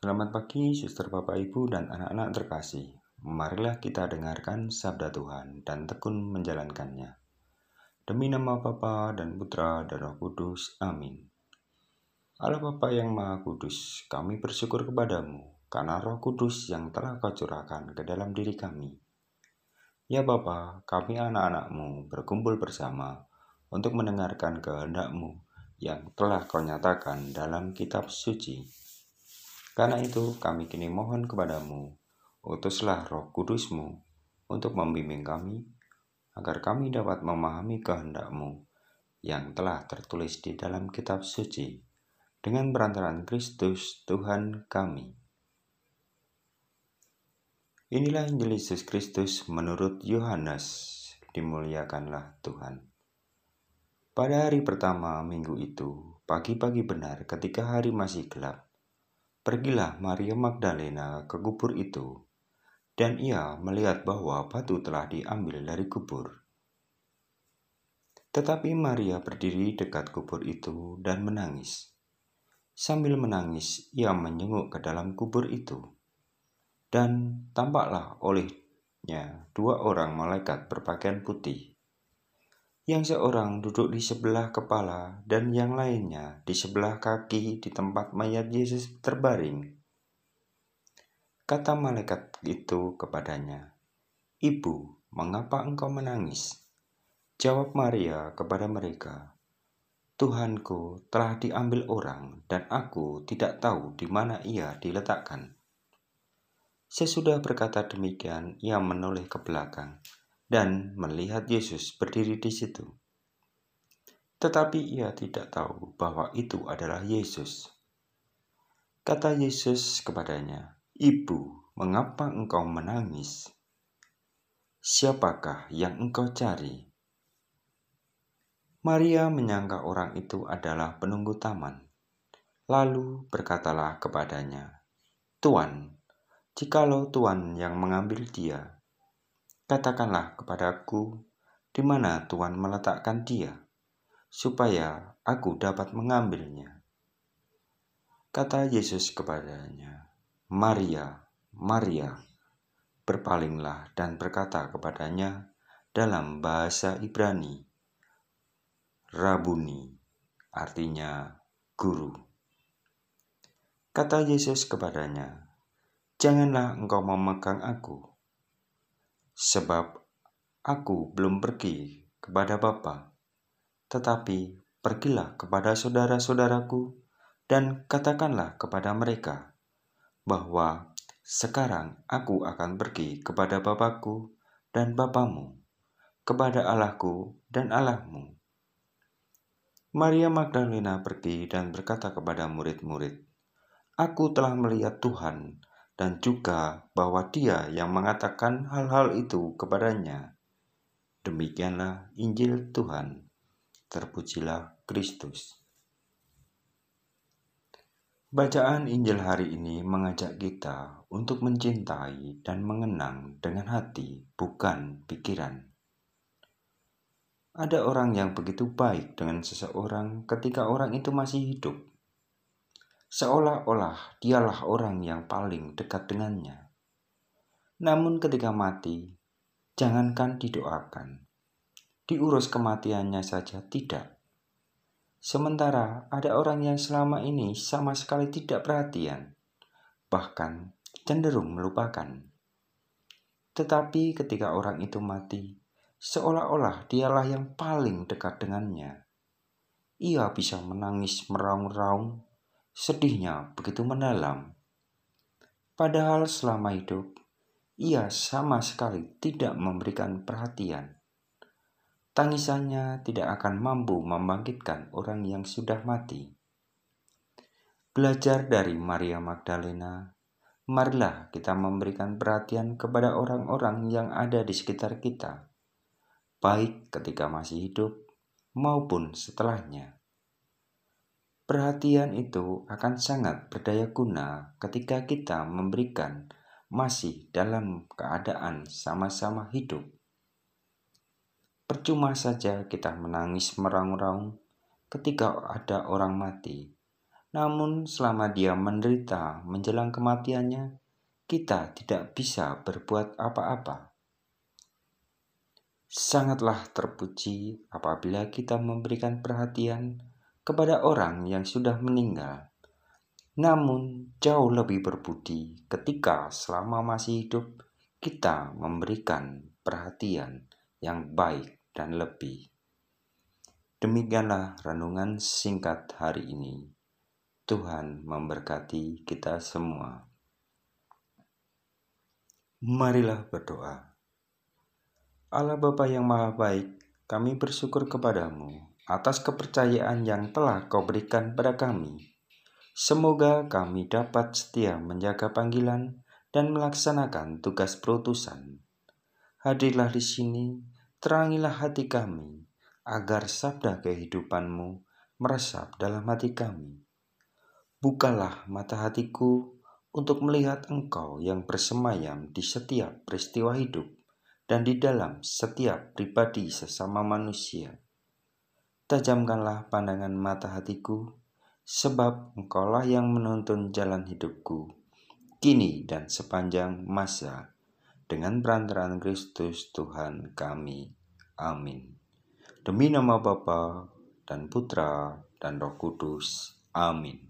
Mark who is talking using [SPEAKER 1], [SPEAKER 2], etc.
[SPEAKER 1] Selamat pagi, suster Bapak Ibu dan anak-anak terkasih. Marilah kita dengarkan sabda Tuhan dan tekun menjalankannya. Demi nama Bapa dan Putra dan Roh Kudus. Amin. Allah Bapa yang Maha Kudus, kami bersyukur kepadamu karena Roh Kudus yang telah kau curahkan ke dalam diri kami. Ya Bapa, kami anak-anakmu berkumpul bersama untuk mendengarkan kehendakmu yang telah kau nyatakan dalam kitab suci karena itu kami kini mohon kepadamu, utuslah roh kudusmu untuk membimbing kami, agar kami dapat memahami kehendakmu yang telah tertulis di dalam kitab suci, dengan perantaraan Kristus Tuhan kami. Inilah Injil Yesus Kristus menurut Yohanes, dimuliakanlah Tuhan. Pada hari pertama minggu itu, pagi-pagi benar ketika hari masih gelap, Pergilah Maria Magdalena ke kubur itu, dan ia melihat bahwa batu telah diambil dari kubur. Tetapi Maria berdiri dekat kubur itu dan menangis. Sambil menangis, ia menyenguk ke dalam kubur itu. Dan tampaklah olehnya dua orang malaikat berpakaian putih yang seorang duduk di sebelah kepala dan yang lainnya di sebelah kaki di tempat mayat Yesus terbaring. Kata malaikat itu kepadanya, "Ibu, mengapa engkau menangis?" Jawab Maria kepada mereka, "Tuhanku telah diambil orang, dan aku tidak tahu di mana ia diletakkan." Sesudah berkata demikian, ia menoleh ke belakang dan melihat Yesus berdiri di situ. Tetapi ia tidak tahu bahwa itu adalah Yesus. Kata Yesus kepadanya, "Ibu, mengapa engkau menangis? Siapakah yang engkau cari?" Maria menyangka orang itu adalah penunggu taman. Lalu berkatalah kepadanya, "Tuan, jikalau Tuan yang mengambil dia, Katakanlah kepadaku di mana Tuhan meletakkan dia, supaya aku dapat mengambilnya. Kata Yesus kepadanya, Maria, Maria, berpalinglah dan berkata kepadanya dalam bahasa Ibrani, Rabuni, artinya guru. Kata Yesus kepadanya, Janganlah engkau memegang aku, sebab aku belum pergi kepada Bapa, tetapi pergilah kepada saudara-saudaraku dan katakanlah kepada mereka bahwa sekarang aku akan pergi kepada Bapakku dan Bapamu, kepada Allahku dan Allahmu. Maria Magdalena pergi dan berkata kepada murid-murid, Aku telah melihat Tuhan dan juga bahwa Dia yang mengatakan hal-hal itu kepadanya. Demikianlah Injil Tuhan. Terpujilah Kristus. Bacaan Injil hari ini mengajak kita untuk mencintai dan mengenang dengan hati, bukan pikiran. Ada orang yang begitu baik dengan seseorang ketika orang itu masih hidup, seolah-olah dialah orang yang paling dekat dengannya. Namun ketika mati, jangankan didoakan, diurus kematiannya saja tidak. Sementara ada orang yang selama ini sama sekali tidak perhatian, bahkan cenderung melupakan. Tetapi ketika orang itu mati, seolah-olah dialah yang paling dekat dengannya. Ia bisa menangis meraung-raung Sedihnya begitu mendalam. Padahal selama hidup, ia sama sekali tidak memberikan perhatian. Tangisannya tidak akan mampu membangkitkan orang yang sudah mati. Belajar dari Maria Magdalena, marilah kita memberikan perhatian kepada orang-orang yang ada di sekitar kita, baik ketika masih hidup maupun setelahnya. Perhatian itu akan sangat berdaya guna ketika kita memberikan masih dalam keadaan sama-sama hidup. Percuma saja kita menangis meraung-raung ketika ada orang mati, Namun, selama dia menderita menjelang kematiannya, kita tidak bisa berbuat apa-apa. Sangatlah terpuji apabila kita memberikan perhatian kepada orang yang sudah meninggal. Namun, jauh lebih berbudi ketika selama masih hidup kita memberikan perhatian yang baik dan lebih. Demikianlah renungan singkat hari ini. Tuhan memberkati kita semua. Marilah berdoa. Allah Bapa yang Maha Baik, kami bersyukur kepadamu atas kepercayaan yang telah kau berikan pada kami. Semoga kami dapat setia menjaga panggilan dan melaksanakan tugas perutusan. Hadirlah di sini, terangilah hati kami, agar sabda kehidupanmu meresap dalam hati kami. Bukalah mata hatiku untuk melihat Engkau yang bersemayam di setiap peristiwa hidup dan di dalam setiap pribadi sesama manusia. Tajamkanlah pandangan mata hatiku, sebab Engkaulah yang menuntun jalan hidupku, kini dan sepanjang masa, dengan perantaraan Kristus Tuhan kami. Amin. Demi nama Bapa dan Putra dan Roh Kudus. Amin.